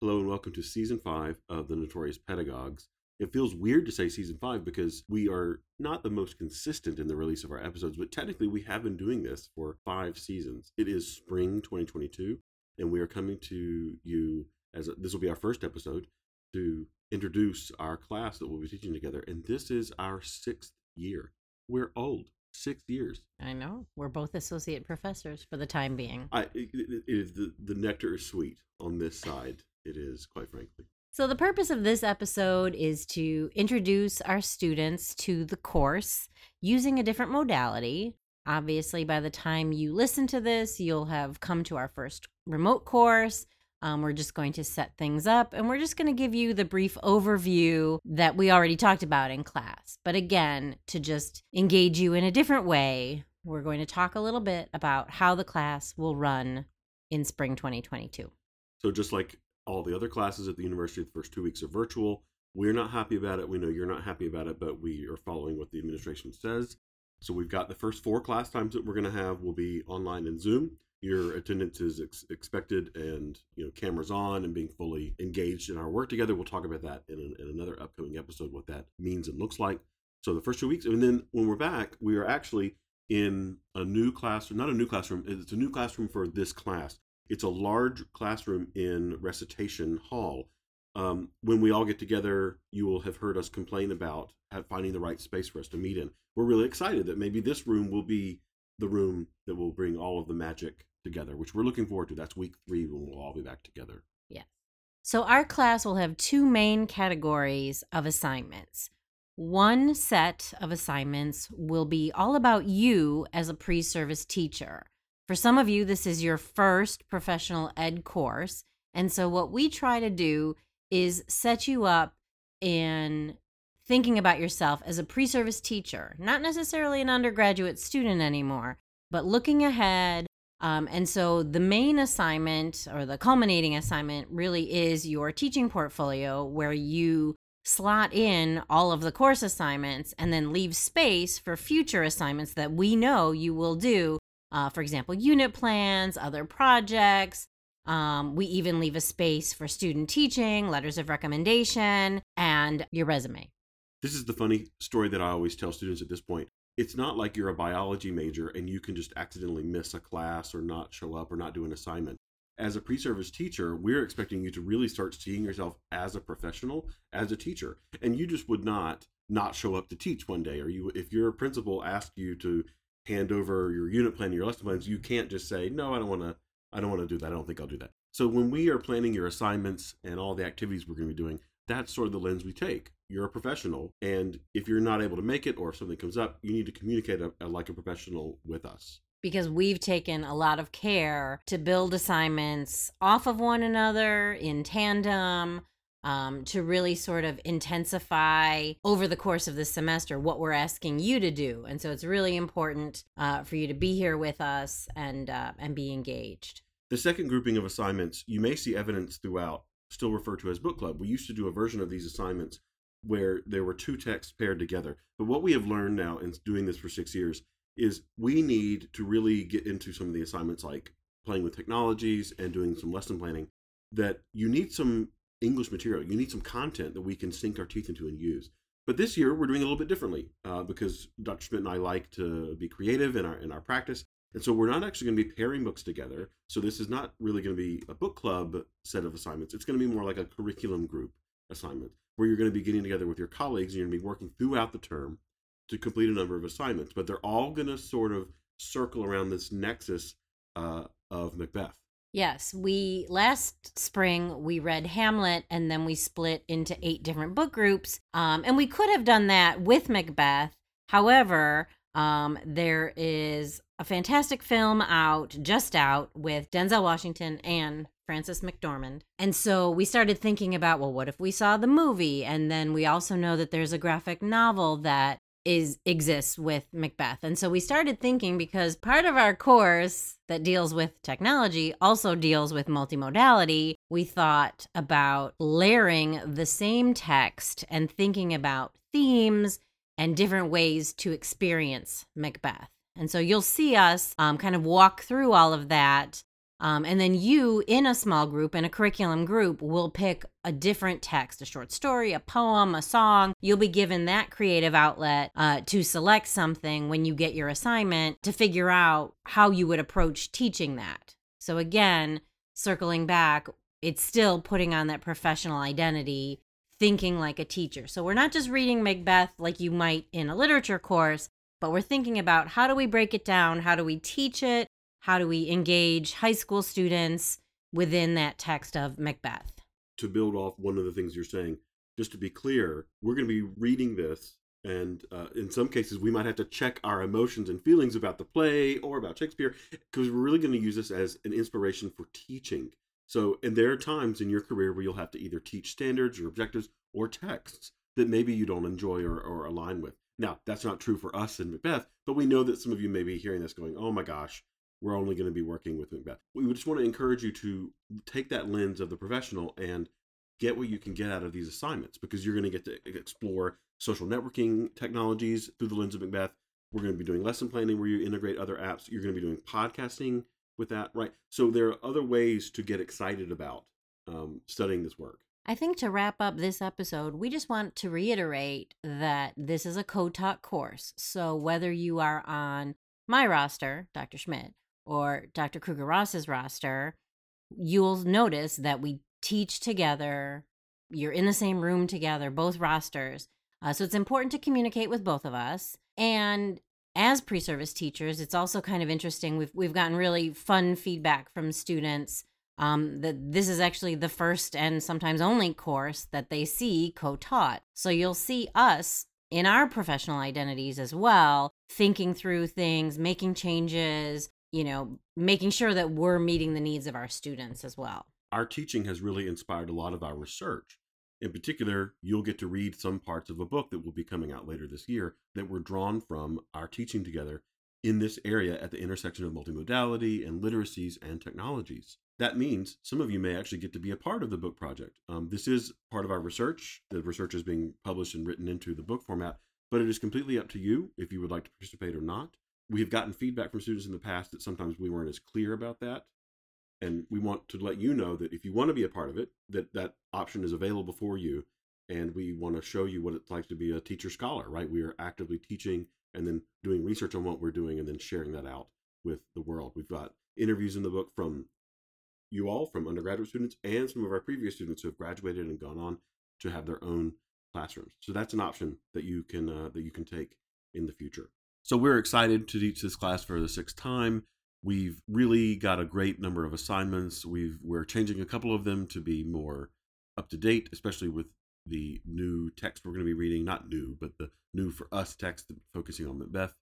Hello and welcome to season five of The Notorious Pedagogues. It feels weird to say season five because we are not the most consistent in the release of our episodes, but technically we have been doing this for five seasons. It is spring 2022, and we are coming to you as a, this will be our first episode to introduce our class that we'll be teaching together. And this is our sixth year. We're old. Six years. I know. We're both associate professors for the time being. I it, it, it is the the nectar is sweet on this side. It is quite frankly. So, the purpose of this episode is to introduce our students to the course using a different modality. Obviously, by the time you listen to this, you'll have come to our first remote course. Um, we're just going to set things up and we're just going to give you the brief overview that we already talked about in class. But again, to just engage you in a different way, we're going to talk a little bit about how the class will run in spring 2022. So, just like all the other classes at the university, the first two weeks are virtual. We're not happy about it. We know you're not happy about it, but we are following what the administration says. So, we've got the first four class times that we're going to have will be online and Zoom your attendance is ex- expected and you know cameras on and being fully engaged in our work together we'll talk about that in, in another upcoming episode what that means and looks like so the first two weeks and then when we're back we are actually in a new classroom not a new classroom it's a new classroom for this class it's a large classroom in recitation hall um, when we all get together you will have heard us complain about finding the right space for us to meet in we're really excited that maybe this room will be the room that will bring all of the magic together, which we're looking forward to. That's week three when we'll all be back together. Yeah. So our class will have two main categories of assignments. One set of assignments will be all about you as a pre service teacher. For some of you, this is your first professional ed course. And so, what we try to do is set you up in thinking about yourself as a pre service teacher, not necessarily an undergraduate student anymore, but looking ahead. Um, and so the main assignment or the culminating assignment really is your teaching portfolio, where you slot in all of the course assignments and then leave space for future assignments that we know you will do. Uh, for example, unit plans, other projects. Um, we even leave a space for student teaching, letters of recommendation, and your resume. This is the funny story that I always tell students at this point. It's not like you're a biology major and you can just accidentally miss a class or not show up or not do an assignment. As a pre service teacher, we're expecting you to really start seeing yourself as a professional, as a teacher. And you just would not not show up to teach one day or you if your principal asked you to hand over your unit plan your lesson plans you can't just say no i don't want to i don't want to do that i don't think i'll do that so when we are planning your assignments and all the activities we're going to be doing that's sort of the lens we take. You're a professional, and if you're not able to make it or if something comes up, you need to communicate a, a, like a professional with us. Because we've taken a lot of care to build assignments off of one another in tandem, um, to really sort of intensify over the course of the semester what we're asking you to do. And so it's really important uh, for you to be here with us and uh, and be engaged. The second grouping of assignments, you may see evidence throughout still referred to as book club. We used to do a version of these assignments where there were two texts paired together. But what we have learned now in doing this for six years is we need to really get into some of the assignments like playing with technologies and doing some lesson planning that you need some English material. You need some content that we can sink our teeth into and use. But this year we're doing a little bit differently uh, because Dr. Schmidt and I like to be creative in our in our practice, and so we're not actually going to be pairing books together. So this is not really going to be a book club set of assignments. It's going to be more like a curriculum group assignment where you're going to be getting together with your colleagues and you're going to be working throughout the term to complete a number of assignments. But they're all going to sort of circle around this nexus uh, of Macbeth. Yes, we last spring we read Hamlet and then we split into eight different book groups. Um, and we could have done that with Macbeth. However, um, there is a fantastic film out, just out, with Denzel Washington and Frances McDormand. And so we started thinking about, well, what if we saw the movie? And then we also know that there's a graphic novel that is exists with Macbeth. And so we started thinking because part of our course that deals with technology also deals with multimodality, we thought about layering the same text and thinking about themes and different ways to experience Macbeth. And so you'll see us um, kind of walk through all of that Um, and then you, in a small group, in a curriculum group, will pick a different text a short story, a poem, a song. You'll be given that creative outlet uh, to select something when you get your assignment to figure out how you would approach teaching that. So, again, circling back, it's still putting on that professional identity, thinking like a teacher. So, we're not just reading Macbeth like you might in a literature course, but we're thinking about how do we break it down? How do we teach it? How do we engage high school students within that text of Macbeth? To build off one of the things you're saying, just to be clear, we're going to be reading this, and uh, in some cases, we might have to check our emotions and feelings about the play or about Shakespeare because we're really going to use this as an inspiration for teaching. So, and there are times in your career where you'll have to either teach standards or objectives or texts that maybe you don't enjoy or, or align with. Now, that's not true for us in Macbeth, but we know that some of you may be hearing this going, oh my gosh, we're only going to be working with Macbeth. We just want to encourage you to take that lens of the professional and get what you can get out of these assignments because you're going to get to explore social networking technologies through the lens of Macbeth. We're going to be doing lesson planning where you integrate other apps. You're going to be doing podcasting with that, right? So there are other ways to get excited about um, studying this work. I think to wrap up this episode, we just want to reiterate that this is a co taught course. So whether you are on my roster, Dr. Schmidt, or Dr. Kruger Ross's roster, you'll notice that we teach together. You're in the same room together, both rosters. Uh, so it's important to communicate with both of us. And as pre-service teachers, it's also kind of interesting. We've we've gotten really fun feedback from students um, that this is actually the first and sometimes only course that they see co-taught. So you'll see us in our professional identities as well, thinking through things, making changes, you know, making sure that we're meeting the needs of our students as well. Our teaching has really inspired a lot of our research. In particular, you'll get to read some parts of a book that will be coming out later this year that were drawn from our teaching together in this area at the intersection of multimodality and literacies and technologies that means some of you may actually get to be a part of the book project. Um, this is part of our research. The research is being published and written into the book format, but it is completely up to you if you would like to participate or not. We have gotten feedback from students in the past that sometimes we weren't as clear about that. And we want to let you know that if you want to be a part of it, that that option is available for you. And we want to show you what it's like to be a teacher scholar, right? We are actively teaching and then doing research on what we're doing and then sharing that out with the world. We've got interviews in the book from you all from undergraduate students and some of our previous students who have graduated and gone on to have their own classrooms. So that's an option that you can uh, that you can take in the future. So we're excited to teach this class for the sixth time. We've really got a great number of assignments. We've we're changing a couple of them to be more up to date, especially with the new text we're going to be reading. Not new, but the new for us text focusing on Macbeth.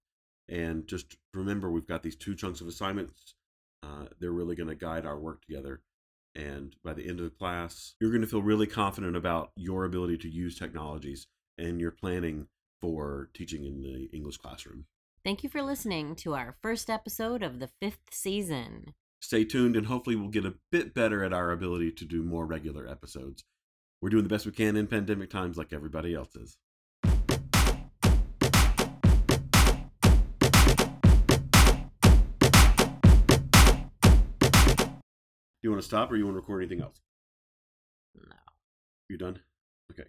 And just remember, we've got these two chunks of assignments uh, they're really going to guide our work together. And by the end of the class, you're going to feel really confident about your ability to use technologies and your planning for teaching in the English classroom. Thank you for listening to our first episode of the fifth season. Stay tuned, and hopefully, we'll get a bit better at our ability to do more regular episodes. We're doing the best we can in pandemic times, like everybody else is. Do you want to stop or you want to record anything else? No. You done? Okay.